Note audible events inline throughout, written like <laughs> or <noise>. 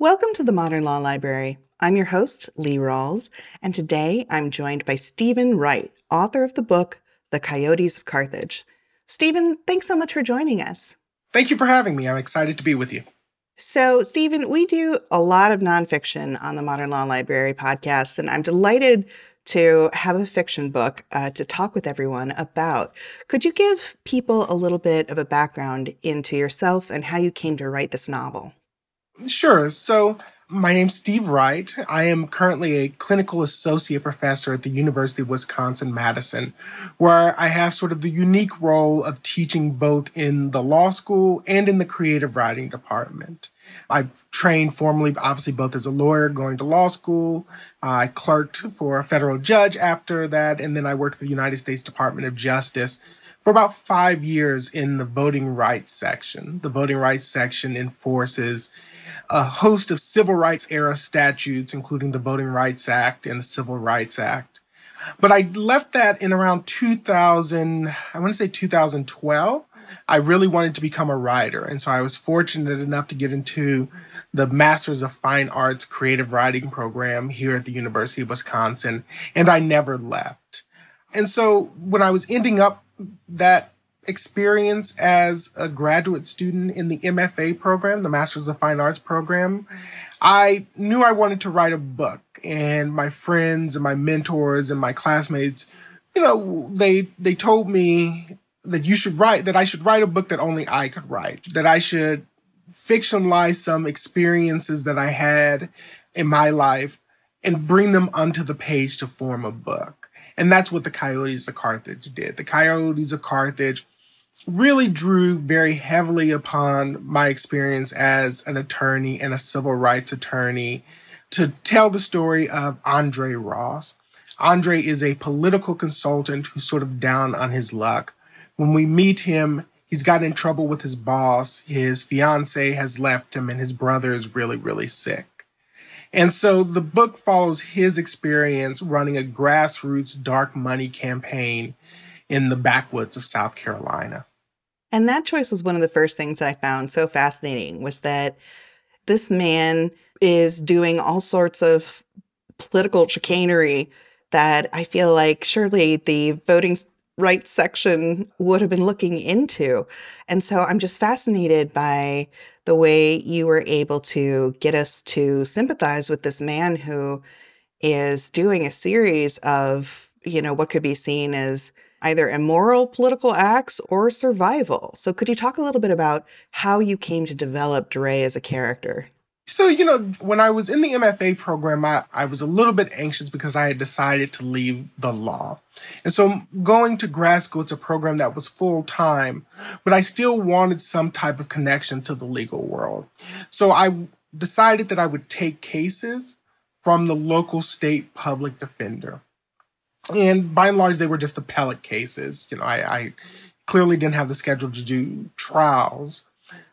Welcome to the Modern Law Library. I'm your host, Lee Rawles, and today I'm joined by Stephen Wright, author of the book The Coyotes of Carthage. Stephen, thanks so much for joining us. Thank you for having me. I'm excited to be with you. So, Stephen, we do a lot of nonfiction on the Modern Law Library podcast, and I'm delighted to have a fiction book uh, to talk with everyone about. Could you give people a little bit of a background into yourself and how you came to write this novel? Sure. So, my name's Steve Wright. I am currently a clinical associate professor at the University of Wisconsin Madison, where I have sort of the unique role of teaching both in the law school and in the creative writing department. I've trained formally, obviously, both as a lawyer going to law school. I clerked for a federal judge after that, and then I worked for the United States Department of Justice for about five years in the voting rights section. The voting rights section enforces a host of civil rights era statutes, including the Voting Rights Act and the Civil Rights Act. But I left that in around 2000, I want to say 2012. I really wanted to become a writer. And so I was fortunate enough to get into the Masters of Fine Arts Creative Writing program here at the University of Wisconsin. And I never left. And so when I was ending up that experience as a graduate student in the MFA program, the Masters of Fine Arts program, I knew I wanted to write a book. And my friends and my mentors and my classmates, you know, they they told me that you should write that I should write a book that only I could write, that I should fictionalize some experiences that I had in my life and bring them onto the page to form a book. And that's what the Coyotes of Carthage did. The Coyotes of Carthage really drew very heavily upon my experience as an attorney and a civil rights attorney to tell the story of Andre Ross. Andre is a political consultant who's sort of down on his luck. When we meet him, he's got in trouble with his boss, his fiance has left him, and his brother is really, really sick. And so the book follows his experience running a grassroots dark money campaign in the backwoods of South Carolina. And that choice was one of the first things that I found so fascinating was that this man is doing all sorts of political chicanery that I feel like surely the voting rights section would have been looking into. And so I'm just fascinated by the way you were able to get us to sympathize with this man who is doing a series of, you know, what could be seen as either immoral political acts or survival. So, could you talk a little bit about how you came to develop Dre as a character? So, you know, when I was in the MFA program, I, I was a little bit anxious because I had decided to leave the law. And so going to grad school, it's a program that was full time, but I still wanted some type of connection to the legal world. So I decided that I would take cases from the local state public defender and by and large, they were just appellate cases. You know, I, I clearly didn't have the schedule to do trials,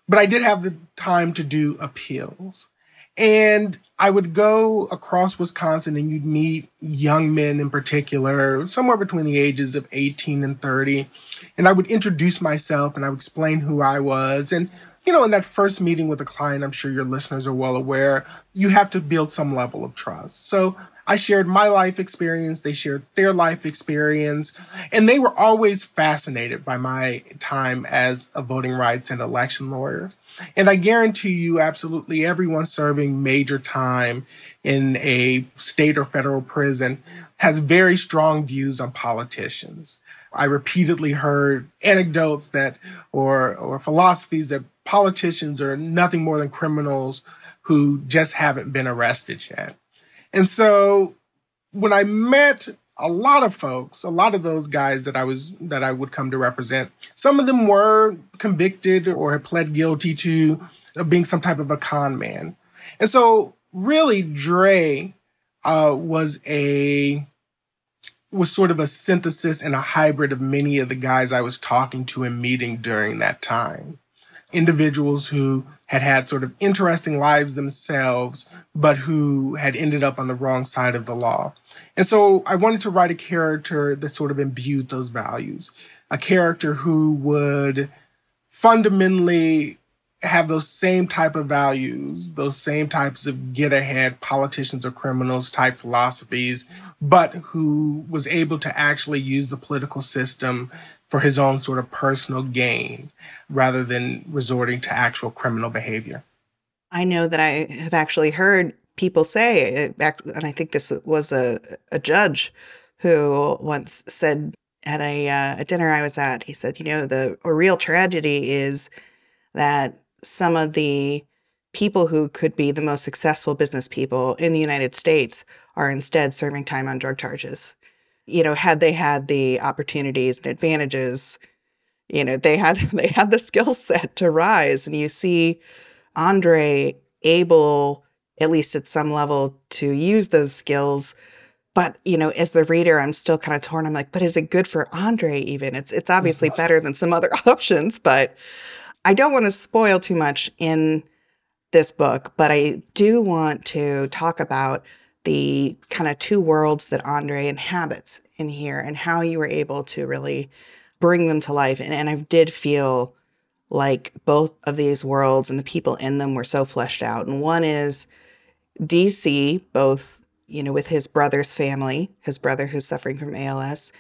but I did have the time to do appeals. And I would go across Wisconsin and you'd meet young men in particular, somewhere between the ages of 18 and 30. And I would introduce myself and I would explain who I was. And, you know, in that first meeting with a client, I'm sure your listeners are well aware, you have to build some level of trust. So I shared my life experience, they shared their life experience, and they were always fascinated by my time as a voting rights and election lawyer. And I guarantee you, absolutely everyone serving major time in a state or federal prison has very strong views on politicians. I repeatedly heard anecdotes that, or, or philosophies that politicians are nothing more than criminals who just haven't been arrested yet. And so when I met a lot of folks, a lot of those guys that I was that I would come to represent, some of them were convicted or had pled guilty to being some type of a con man. And so really Dre uh, was a was sort of a synthesis and a hybrid of many of the guys I was talking to and meeting during that time. Individuals who had had sort of interesting lives themselves, but who had ended up on the wrong side of the law. And so I wanted to write a character that sort of imbued those values, a character who would fundamentally have those same type of values, those same types of get ahead politicians or criminals type philosophies, but who was able to actually use the political system for his own sort of personal gain rather than resorting to actual criminal behavior. I know that I have actually heard people say, and I think this was a, a judge who once said at a, uh, a dinner I was at, he said, you know, the a real tragedy is that some of the people who could be the most successful business people in the United States are instead serving time on drug charges. You know, had they had the opportunities and advantages, you know, they had <laughs> they had the skill set to rise. And you see Andre able, at least at some level, to use those skills. But you know, as the reader, I'm still kind of torn. I'm like, but is it good for Andre? Even it's it's obviously mm-hmm. better than some other <laughs> options, but I don't want to spoil too much in this book, but I do want to talk about the kind of two worlds that Andre inhabits in here and how you were able to really bring them to life. And, and I did feel like both of these worlds and the people in them were so fleshed out. And one is DC, both, you know, with his brother's family, his brother who's suffering from ALS,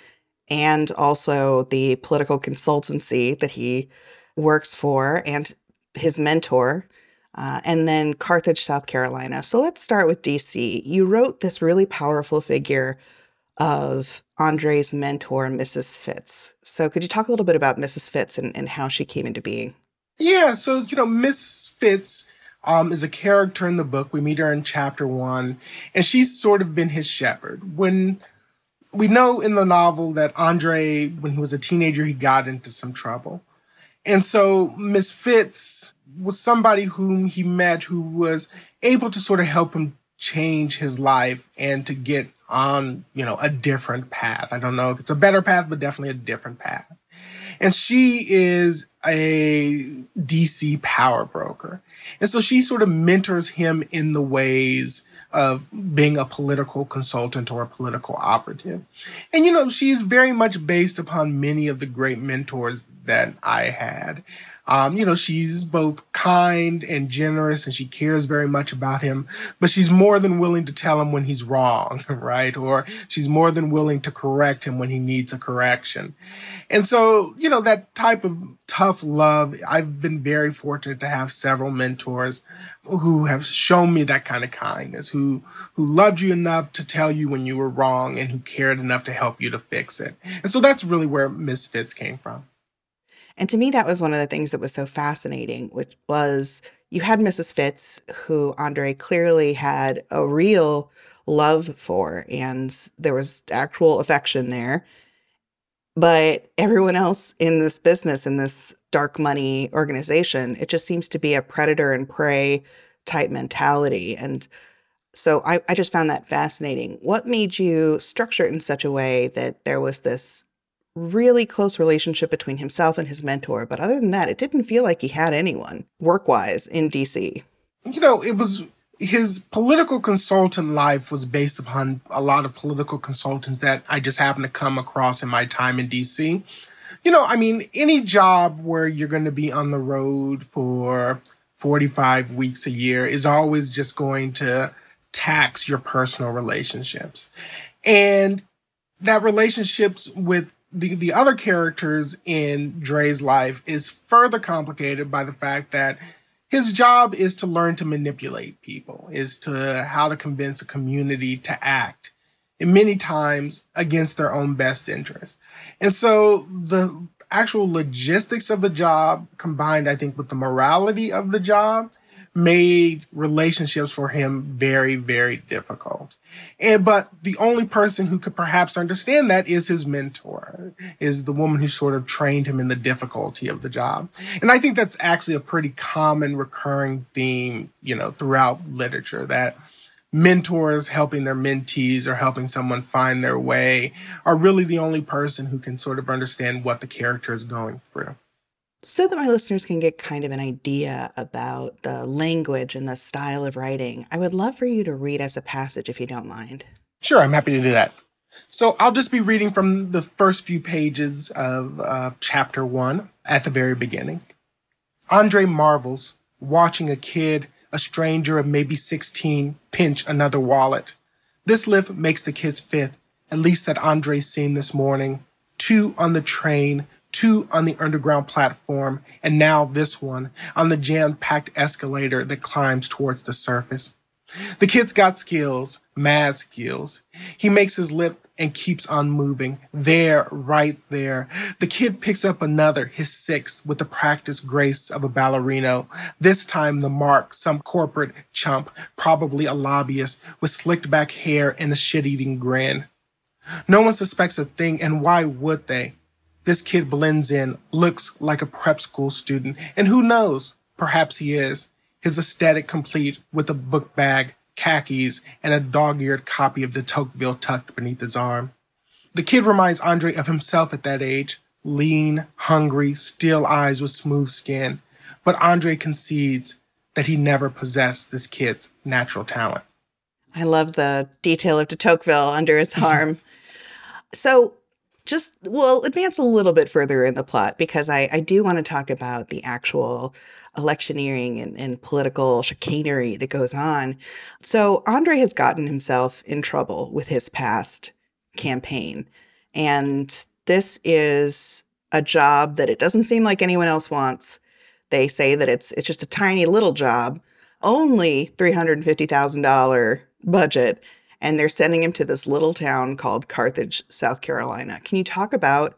and also the political consultancy that he works for and his mentor, uh, and then Carthage, South Carolina. So let's start with DC. You wrote this really powerful figure of Andre's mentor, Mrs. Fitz. So could you talk a little bit about Mrs. Fitz and, and how she came into being? Yeah, so, you know, Miss Fitz um, is a character in the book. We meet her in chapter one, and she's sort of been his shepherd. When we know in the novel that Andre, when he was a teenager, he got into some trouble. And so Miss Fitz was somebody whom he met who was able to sort of help him change his life and to get on, you know, a different path. I don't know if it's a better path, but definitely a different path. And she is a DC power broker. And so she sort of mentors him in the ways of being a political consultant or a political operative. And, you know, she's very much based upon many of the great mentors that I had. Um, you know, she's both kind and generous and she cares very much about him, but she's more than willing to tell him when he's wrong, <laughs> right? Or she's more than willing to correct him when he needs a correction. And so, you know, that type of tough love, I've been very fortunate to have several mentors who have shown me that kind of kindness, who, who loved you enough to tell you when you were wrong and who cared enough to help you to fix it. And so that's really where Miss Fitz came from. And to me, that was one of the things that was so fascinating, which was you had Mrs. Fitz, who Andre clearly had a real love for, and there was actual affection there. But everyone else in this business, in this dark money organization, it just seems to be a predator and prey type mentality. And so I, I just found that fascinating. What made you structure it in such a way that there was this really close relationship between himself and his mentor. But other than that, it didn't feel like he had anyone work wise in DC. You know, it was his political consultant life was based upon a lot of political consultants that I just happened to come across in my time in DC. You know, I mean, any job where you're going to be on the road for 45 weeks a year is always just going to tax your personal relationships. And that relationships with the, the other characters in Dre's life is further complicated by the fact that his job is to learn to manipulate people, is to how to convince a community to act, and many times against their own best interest. And so the actual logistics of the job combined, I think, with the morality of the job made relationships for him very, very difficult. And but the only person who could perhaps understand that is his mentor, is the woman who sort of trained him in the difficulty of the job. And I think that's actually a pretty common recurring theme, you know, throughout literature that mentors helping their mentees or helping someone find their way are really the only person who can sort of understand what the character is going through so that my listeners can get kind of an idea about the language and the style of writing, I would love for you to read us a passage if you don't mind. Sure, I'm happy to do that. So I'll just be reading from the first few pages of uh, chapter one at the very beginning. Andre marvels, watching a kid, a stranger of maybe 16, pinch another wallet. This lift makes the kid's fifth, at least that Andre's seen this morning. Two on the train, two on the underground platform, and now this one on the jam packed escalator that climbs towards the surface. The kid's got skills, mad skills. He makes his lip and keeps on moving. There, right there. The kid picks up another, his sixth, with the practiced grace of a ballerino. This time the mark, some corporate chump, probably a lobbyist, with slicked back hair and a shit-eating grin. No one suspects a thing, and why would they? This kid blends in, looks like a prep school student, and who knows? Perhaps he is. His aesthetic complete with a book bag, khakis, and a dog-eared copy of de Tocqueville tucked beneath his arm. The kid reminds Andre of himself at that age, lean, hungry, steel eyes with smooth skin. But Andre concedes that he never possessed this kid's natural talent. I love the detail of de Tocqueville under his <laughs> arm. so just we'll advance a little bit further in the plot because I, I do want to talk about the actual electioneering and, and political chicanery that goes on. So Andre has gotten himself in trouble with his past campaign. And this is a job that it doesn't seem like anyone else wants. They say that it's it's just a tiny little job, only $350,000 budget and they're sending him to this little town called Carthage, South Carolina. Can you talk about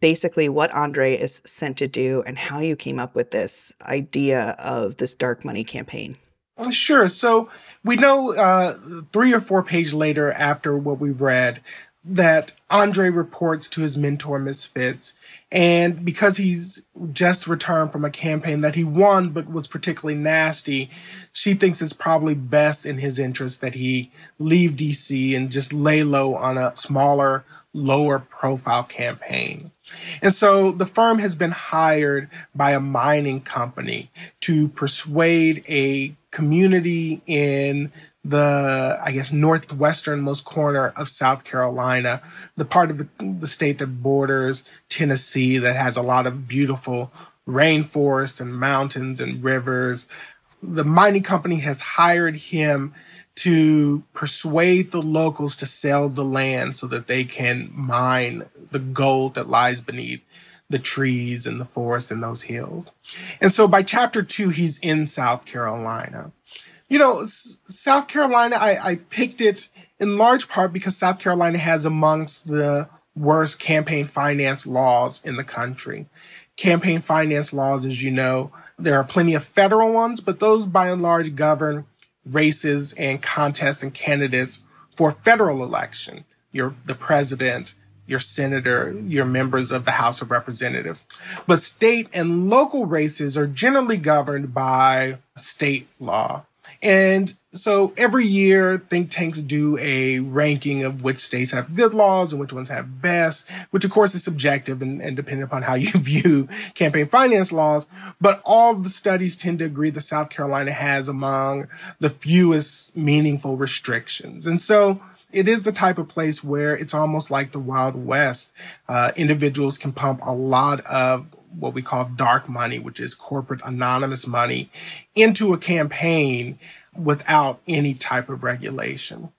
basically what Andre is sent to do and how you came up with this idea of this dark money campaign? Uh, sure. So we know uh, three or four pages later, after what we've read, that Andre reports to his mentor, Miss Fitz, and because he's just returned from a campaign that he won but was particularly nasty, she thinks it's probably best in his interest that he leave DC and just lay low on a smaller, lower profile campaign. And so the firm has been hired by a mining company to persuade a community in the, I guess, northwesternmost corner of South Carolina, the part of the, the state that borders Tennessee that has a lot of beautiful rainforest and mountains and rivers. The mining company has hired him to persuade the locals to sell the land so that they can mine the gold that lies beneath the trees and the forest and those hills. And so by chapter two, he's in South Carolina you know, South Carolina, I, I picked it in large part because South Carolina has amongst the worst campaign finance laws in the country. Campaign finance laws, as you know, there are plenty of federal ones, but those by and large govern races and contests and candidates for federal election. You're the president, your senator, your members of the House of Representatives. But state and local races are generally governed by state law. And so every year, think tanks do a ranking of which states have good laws and which ones have best, which of course is subjective and, and depending upon how <laughs> you view campaign finance laws. But all the studies tend to agree that South Carolina has among the fewest meaningful restrictions. And so it is the type of place where it's almost like the Wild West. Uh, individuals can pump a lot of what we call dark money, which is corporate anonymous money, into a campaign without any type of regulation.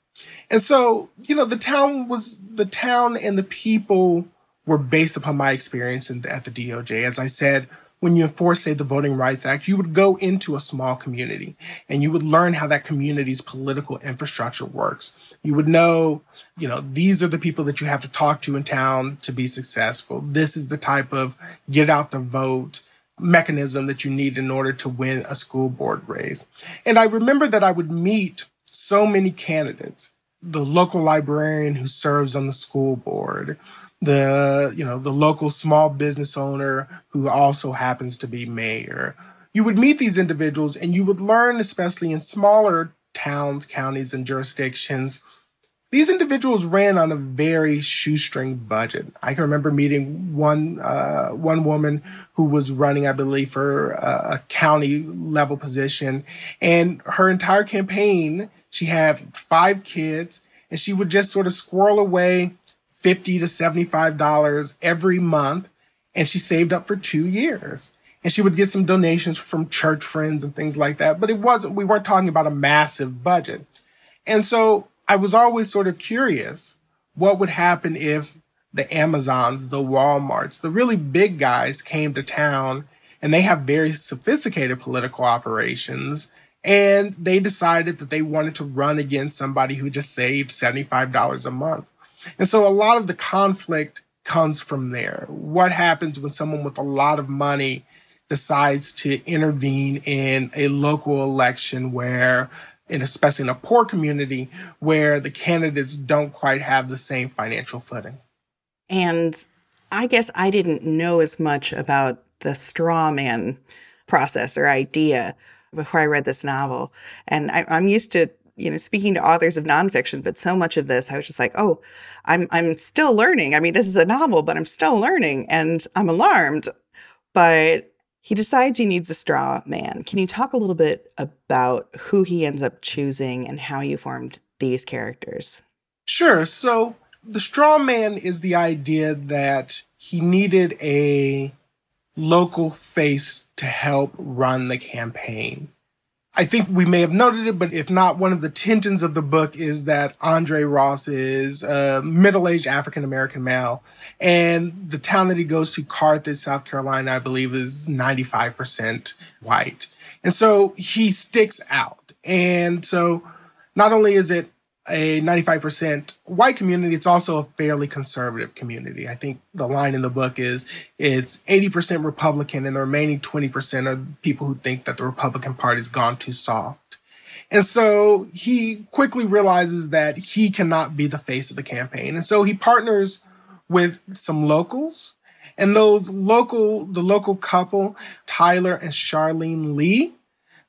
And so, you know, the town was the town and the people were based upon my experience in, at the DOJ. As I said, when you enforce, say, the Voting Rights Act, you would go into a small community and you would learn how that community's political infrastructure works. You would know, you know, these are the people that you have to talk to in town to be successful. This is the type of get out the vote mechanism that you need in order to win a school board race. And I remember that I would meet so many candidates, the local librarian who serves on the school board, the you know the local small business owner who also happens to be mayor. You would meet these individuals and you would learn especially in smaller towns counties and jurisdictions these individuals ran on a very shoestring budget i can remember meeting one uh, one woman who was running i believe for a, a county level position and her entire campaign she had five kids and she would just sort of squirrel away 50 to $75 every month. And she saved up for two years. and she would get some donations from church friends and things like that. But it wasn't, we weren't talking about a massive budget. And so I was always sort of curious what would happen if the Amazons, the Walmarts, the really big guys came to town and they have very sophisticated political operations. And they decided that they wanted to run against somebody who just saved $75 a month. And so a lot of the conflict comes from there. What happens when someone with a lot of money decides to intervene in a local election where and especially in a poor community where the candidates don't quite have the same financial footing. And I guess I didn't know as much about the straw man process or idea before I read this novel. And I, am used to, you know, speaking to authors of nonfiction, but so much of this, I was just like, oh, I'm I'm still learning. I mean, this is a novel, but I'm still learning and I'm alarmed. But he decides he needs a straw man. Can you talk a little bit about who he ends up choosing and how you formed these characters? Sure. So the straw man is the idea that he needed a local face to help run the campaign. I think we may have noted it, but if not, one of the tensions of the book is that Andre Ross is a middle aged African American male. And the town that he goes to, Carthage, South Carolina, I believe, is 95% white. And so he sticks out. And so not only is it a 95% white community, it's also a fairly conservative community. I think the line in the book is it's 80% Republican and the remaining 20% are people who think that the Republican Party's gone too soft. And so he quickly realizes that he cannot be the face of the campaign. And so he partners with some locals. And those local, the local couple, Tyler and Charlene Lee,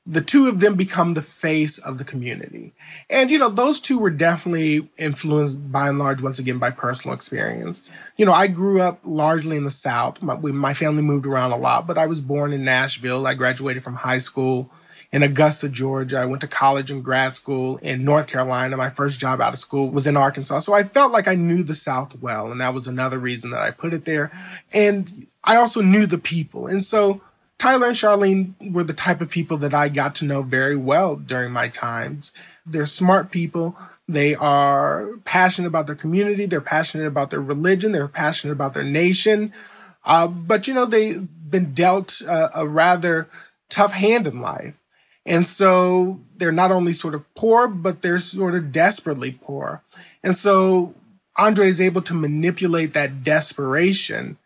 the two of them become the face of the community. And, you know, those two were definitely influenced by and large, once again, by personal experience. You know, I grew up largely in the South. My, my family moved around a lot, but I was born in Nashville. I graduated from high school in Augusta, Georgia. I went to college and grad school in North Carolina. My first job out of school was in Arkansas. So I felt like I knew the South well. And that was another reason that I put it there. And I also knew the people. And so, Tyler and Charlene were the type of people that I got to know very well during my times. They're smart people. They are passionate about their community. They're passionate about their religion. They're passionate about their nation. Uh, but, you know, they've been dealt uh, a rather tough hand in life. And so they're not only sort of poor, but they're sort of desperately poor. And so Andre is able to manipulate that desperation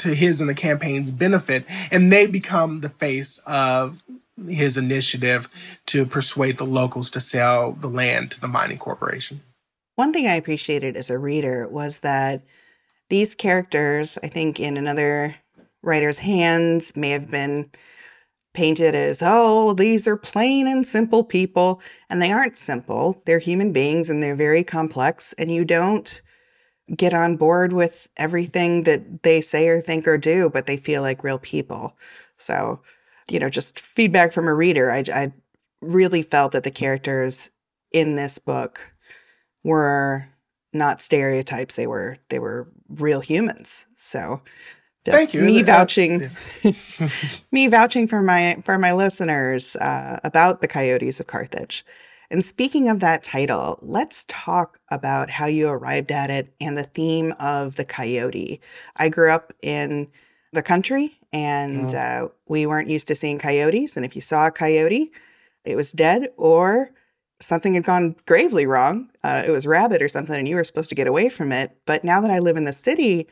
to his and the campaign's benefit, and they become the face of his initiative to persuade the locals to sell the land to the mining corporation. One thing I appreciated as a reader was that these characters, I think, in another writer's hands, may have been painted as, oh, these are plain and simple people. And they aren't simple. They're human beings and they're very complex. And you don't get on board with everything that they say or think or do, but they feel like real people. So, you know, just feedback from a reader, I, I really felt that the characters in this book were not stereotypes. They were they were real humans. So that's Thank you. me vouching <laughs> me vouching for my for my listeners uh, about the coyotes of Carthage. And speaking of that title, let's talk about how you arrived at it and the theme of the coyote. I grew up in the country and uh, we weren't used to seeing coyotes. And if you saw a coyote, it was dead or something had gone gravely wrong. Uh, it was rabbit or something, and you were supposed to get away from it. But now that I live in the city,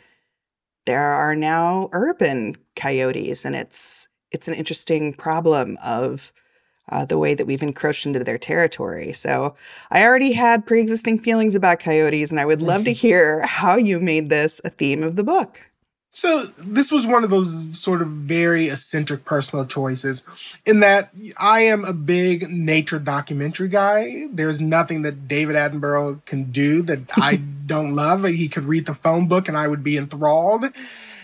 there are now urban coyotes, and it's it's an interesting problem of uh, the way that we've encroached into their territory. So I already had pre existing feelings about coyotes, and I would love to <laughs> hear how you made this a theme of the book. So this was one of those sort of very eccentric personal choices in that I am a big nature documentary guy. There's nothing that David Attenborough can do that I <laughs> don't love. He could read the phone book and I would be enthralled.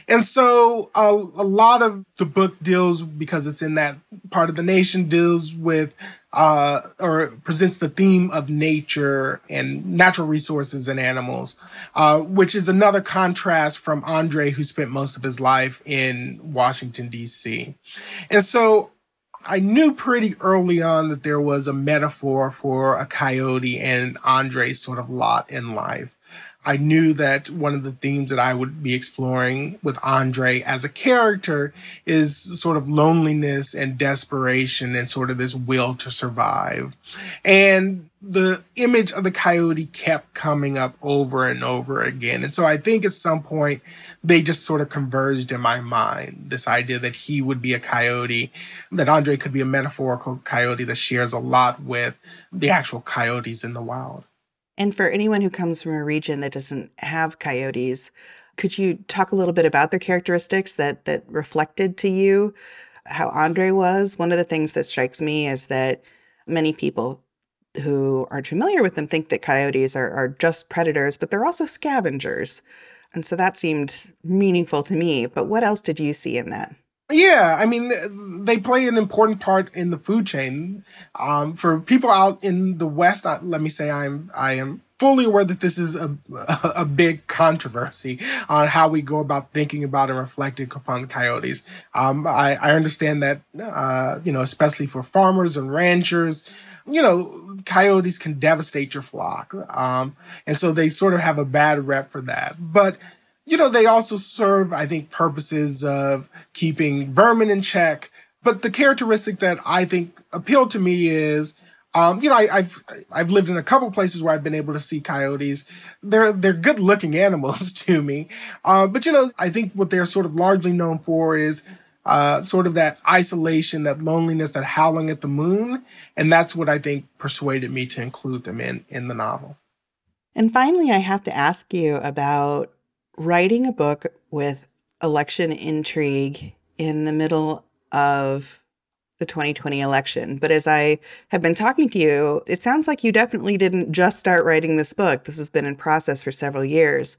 And so a, a lot of the book deals, because it's in that part of the nation, deals with uh, or presents the theme of nature and natural resources and animals, uh, which is another contrast from Andre, who spent most of his life in Washington, D.C. And so I knew pretty early on that there was a metaphor for a coyote and Andre's sort of lot in life. I knew that one of the themes that I would be exploring with Andre as a character is sort of loneliness and desperation and sort of this will to survive. And the image of the coyote kept coming up over and over again. And so I think at some point they just sort of converged in my mind. This idea that he would be a coyote, that Andre could be a metaphorical coyote that shares a lot with the actual coyotes in the wild. And for anyone who comes from a region that doesn't have coyotes, could you talk a little bit about their characteristics that that reflected to you how Andre was? One of the things that strikes me is that many people who aren't familiar with them think that coyotes are, are just predators, but they're also scavengers. And so that seemed meaningful to me. But what else did you see in that? Yeah, I mean, they play an important part in the food chain. Um, for people out in the West, let me say I'm I am fully aware that this is a <laughs> a big controversy on how we go about thinking about and reflecting upon coyotes. Um, I, I understand that uh, you know, especially for farmers and ranchers, you know, coyotes can devastate your flock, um, and so they sort of have a bad rep for that, but you know, they also serve, I think, purposes of keeping vermin in check. But the characteristic that I think appealed to me is, um, you know, I, have I've lived in a couple places where I've been able to see coyotes. They're they're good looking <laughs> animals to me, uh, but you know, I think what they're sort of largely known for is uh, sort of that isolation, that loneliness, that howling at the moon, and that's what I think persuaded me to include them in in the novel. And finally, I have to ask you about writing a book with election intrigue in the middle of the 2020 election. But as I have been talking to you, it sounds like you definitely didn't just start writing this book. This has been in process for several years.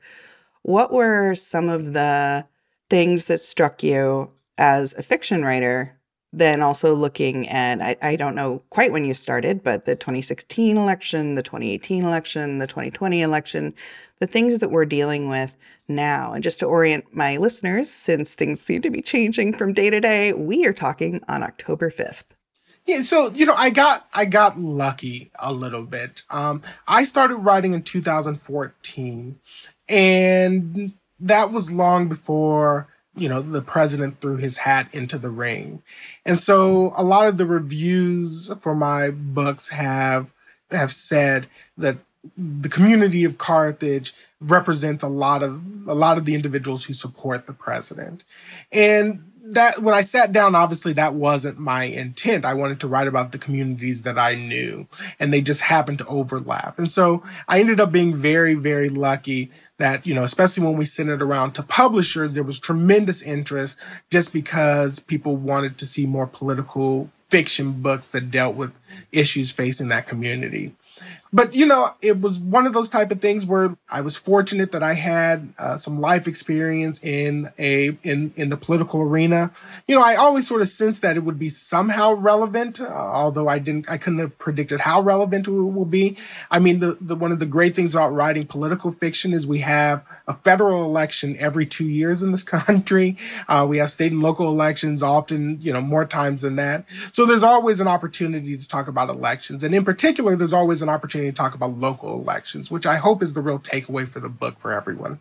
What were some of the things that struck you as a fiction writer? Then also looking at, I, I don't know quite when you started, but the 2016 election, the 2018 election, the 2020 election, the things that we're dealing with now. And just to orient my listeners, since things seem to be changing from day to day, we are talking on October 5th. Yeah, so you know, I got I got lucky a little bit. Um, I started writing in 2014, and that was long before you know the president threw his hat into the ring, and so a lot of the reviews for my books have have said that the community of Carthage represents a lot of a lot of the individuals who support the president. And that when I sat down, obviously that wasn't my intent. I wanted to write about the communities that I knew, and they just happened to overlap. And so I ended up being very, very lucky that, you know, especially when we sent it around to publishers, there was tremendous interest just because people wanted to see more political fiction books that dealt with issues facing that community but you know, it was one of those type of things where I was fortunate that I had uh, some life experience in a in in the political arena. You know, I always sort of sensed that it would be somehow relevant, uh, although I didn't, I couldn't have predicted how relevant it will be. I mean, the, the one of the great things about writing political fiction is we have a federal election every two years in this <laughs> country. Uh, we have state and local elections often, you know, more times than that. So there's always an opportunity to talk about elections, and in particular, there's always an opportunity to talk about local elections, which I hope is the real takeaway for the book for everyone.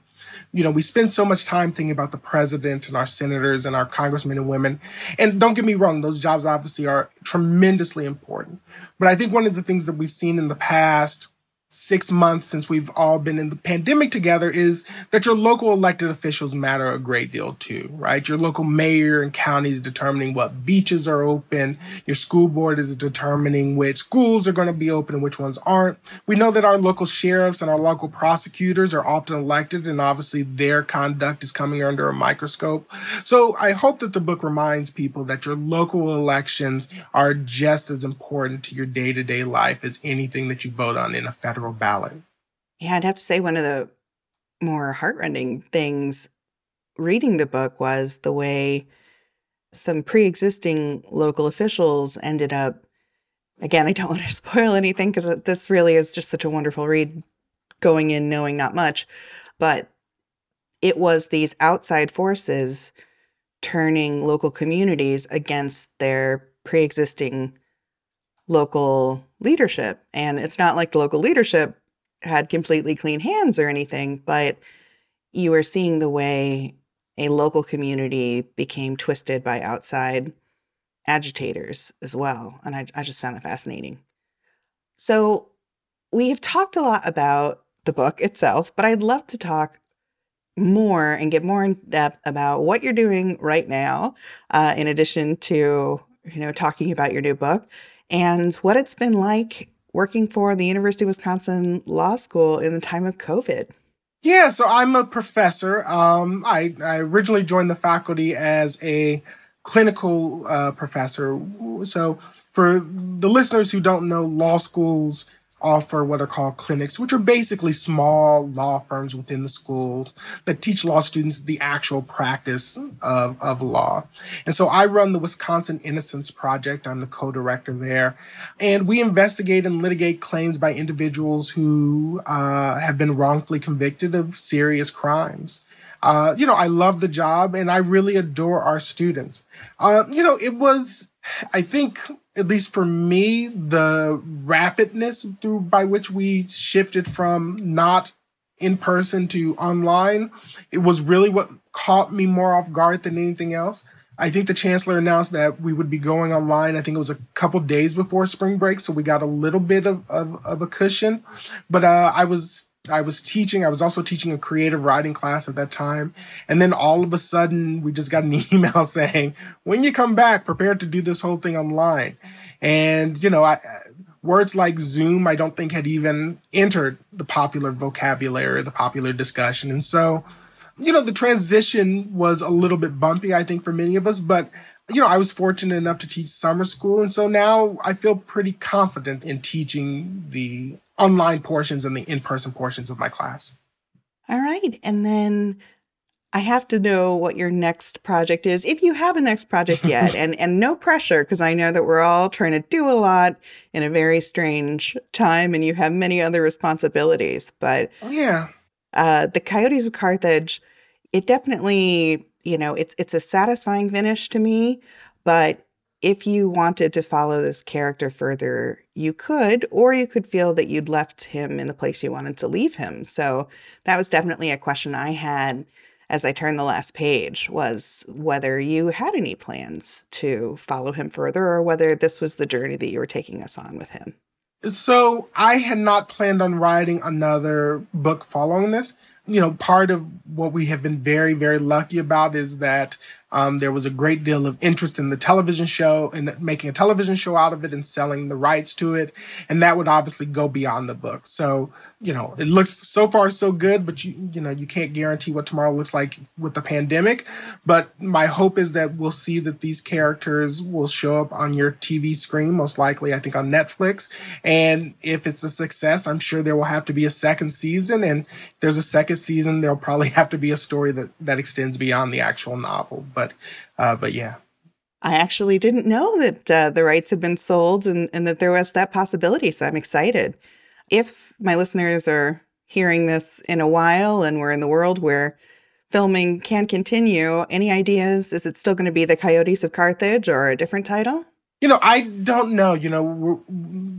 You know, we spend so much time thinking about the president and our senators and our congressmen and women. And don't get me wrong, those jobs obviously are tremendously important. But I think one of the things that we've seen in the past six months since we've all been in the pandemic together is that your local elected officials matter a great deal too, right? Your local mayor and county is determining what beaches are open. Your school board is determining which schools are going to be open and which ones aren't. We know that our local sheriffs and our local prosecutors are often elected, and obviously their conduct is coming under a microscope. So I hope that the book reminds people that your local elections are just as important to your day to day life as anything that you vote on in a federal ballot. Yeah, I'd have to say one of the more heartrending things reading the book was the way some pre existing local officials ended up. Again, I don't <laughs> want to spoil anything because this really is just such a wonderful read going in knowing not much. But it was these outside forces turning local communities against their pre existing local leadership. And it's not like the local leadership had completely clean hands or anything, but you were seeing the way a local community became twisted by outside agitators as well. And I, I just found that fascinating. So we have talked a lot about the book itself, but I'd love to talk more and get more in depth about what you're doing right now, uh, in addition to you know talking about your new book and what it's been like working for the University of Wisconsin Law School in the time of COVID. Yeah, so I'm a professor. Um, I, I originally joined the faculty as a clinical uh, professor. So, for the listeners who don't know, law schools offer what are called clinics, which are basically small law firms within the schools that teach law students the actual practice of, of law. And so I run the Wisconsin Innocence Project. I'm the co director there. And we investigate and litigate claims by individuals who uh, have been wrongfully convicted of serious crimes. Uh, you know, I love the job and I really adore our students. Uh, you know, it was, I think, at least for me, the rapidness through by which we shifted from not in person to online, it was really what caught me more off guard than anything else. I think the chancellor announced that we would be going online. I think it was a couple days before spring break, so we got a little bit of, of, of a cushion. But uh, I was I was teaching. I was also teaching a creative writing class at that time. And then all of a sudden, we just got an <laughs> email saying, when you come back, prepare to do this whole thing online. And, you know, I, uh, words like Zoom, I don't think had even entered the popular vocabulary, the popular discussion. And so, you know, the transition was a little bit bumpy, I think, for many of us. But, you know, I was fortunate enough to teach summer school. And so now I feel pretty confident in teaching the online portions and the in-person portions of my class. All right. And then I have to know what your next project is, if you have a next project <laughs> yet, and and no pressure because I know that we're all trying to do a lot in a very strange time, and you have many other responsibilities. But oh, yeah, uh, the Coyotes of Carthage, it definitely, you know, it's it's a satisfying finish to me. But if you wanted to follow this character further, you could, or you could feel that you'd left him in the place you wanted to leave him. So that was definitely a question I had as I turned the last page was whether you had any plans to follow him further or whether this was the journey that you were taking us on with him. So I had not planned on writing another book following this. You know, part of what we have been very, very lucky about is that um, there was a great deal of interest in the television show and making a television show out of it and selling the rights to it. And that would obviously go beyond the book. So, you know, it looks so far so good, but you, you know, you can't guarantee what tomorrow looks like with the pandemic. But my hope is that we'll see that these characters will show up on your TV screen, most likely, I think, on Netflix. And if it's a success, I'm sure there will have to be a second season. And if there's a second season, there'll probably <laughs> have to be a story that, that extends beyond the actual novel. But but uh, but yeah. I actually didn't know that uh, the rights had been sold and, and that there was that possibility. So I'm excited. If my listeners are hearing this in a while and we're in the world where filming can continue, any ideas? Is it still going to be the Coyotes of Carthage or a different title? You know, I don't know. You know,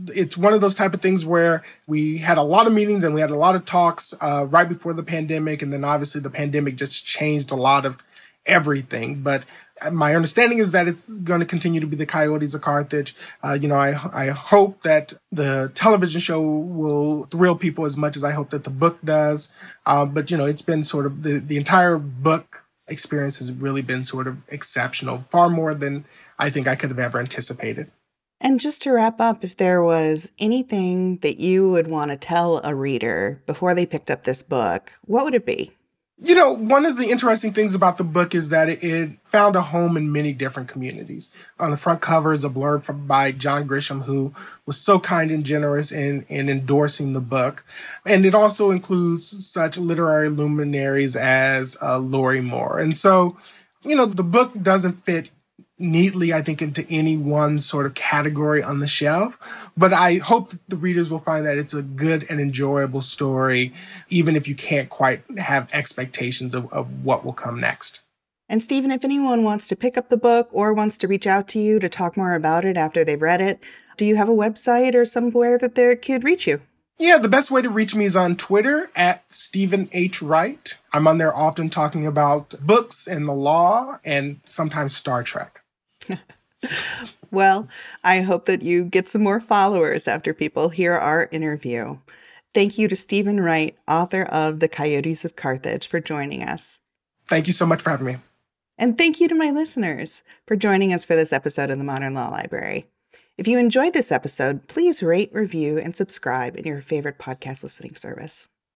it's one of those type of things where we had a lot of meetings and we had a lot of talks uh, right before the pandemic, and then obviously the pandemic just changed a lot of everything. But my understanding is that it's going to continue to be the Coyotes of Carthage. Uh, you know, I I hope that the television show will thrill people as much as I hope that the book does. Uh, but you know, it's been sort of the the entire book experience has really been sort of exceptional, far more than I think I could have ever anticipated. And just to wrap up, if there was anything that you would want to tell a reader before they picked up this book, what would it be? You know, one of the interesting things about the book is that it found a home in many different communities. On the front cover is a blurb from, by John Grisham, who was so kind and generous in, in endorsing the book. And it also includes such literary luminaries as uh, Lorrie Moore. And so, you know, the book doesn't fit neatly, I think, into any one sort of category on the shelf. But I hope that the readers will find that it's a good and enjoyable story, even if you can't quite have expectations of, of what will come next. And Stephen, if anyone wants to pick up the book or wants to reach out to you to talk more about it after they've read it, do you have a website or somewhere that they could reach you? Yeah, the best way to reach me is on Twitter at Stephen H. Wright. I'm on there often talking about books and the law and sometimes Star Trek. Well, I hope that you get some more followers after people hear our interview. Thank you to Steven Wright, author of The Coyotes of Carthage, for joining us. Thank you so much for having me. And thank you to my listeners for joining us for this episode of the Modern Law Library. If you enjoyed this episode, please rate, review, and subscribe in your favorite podcast listening service.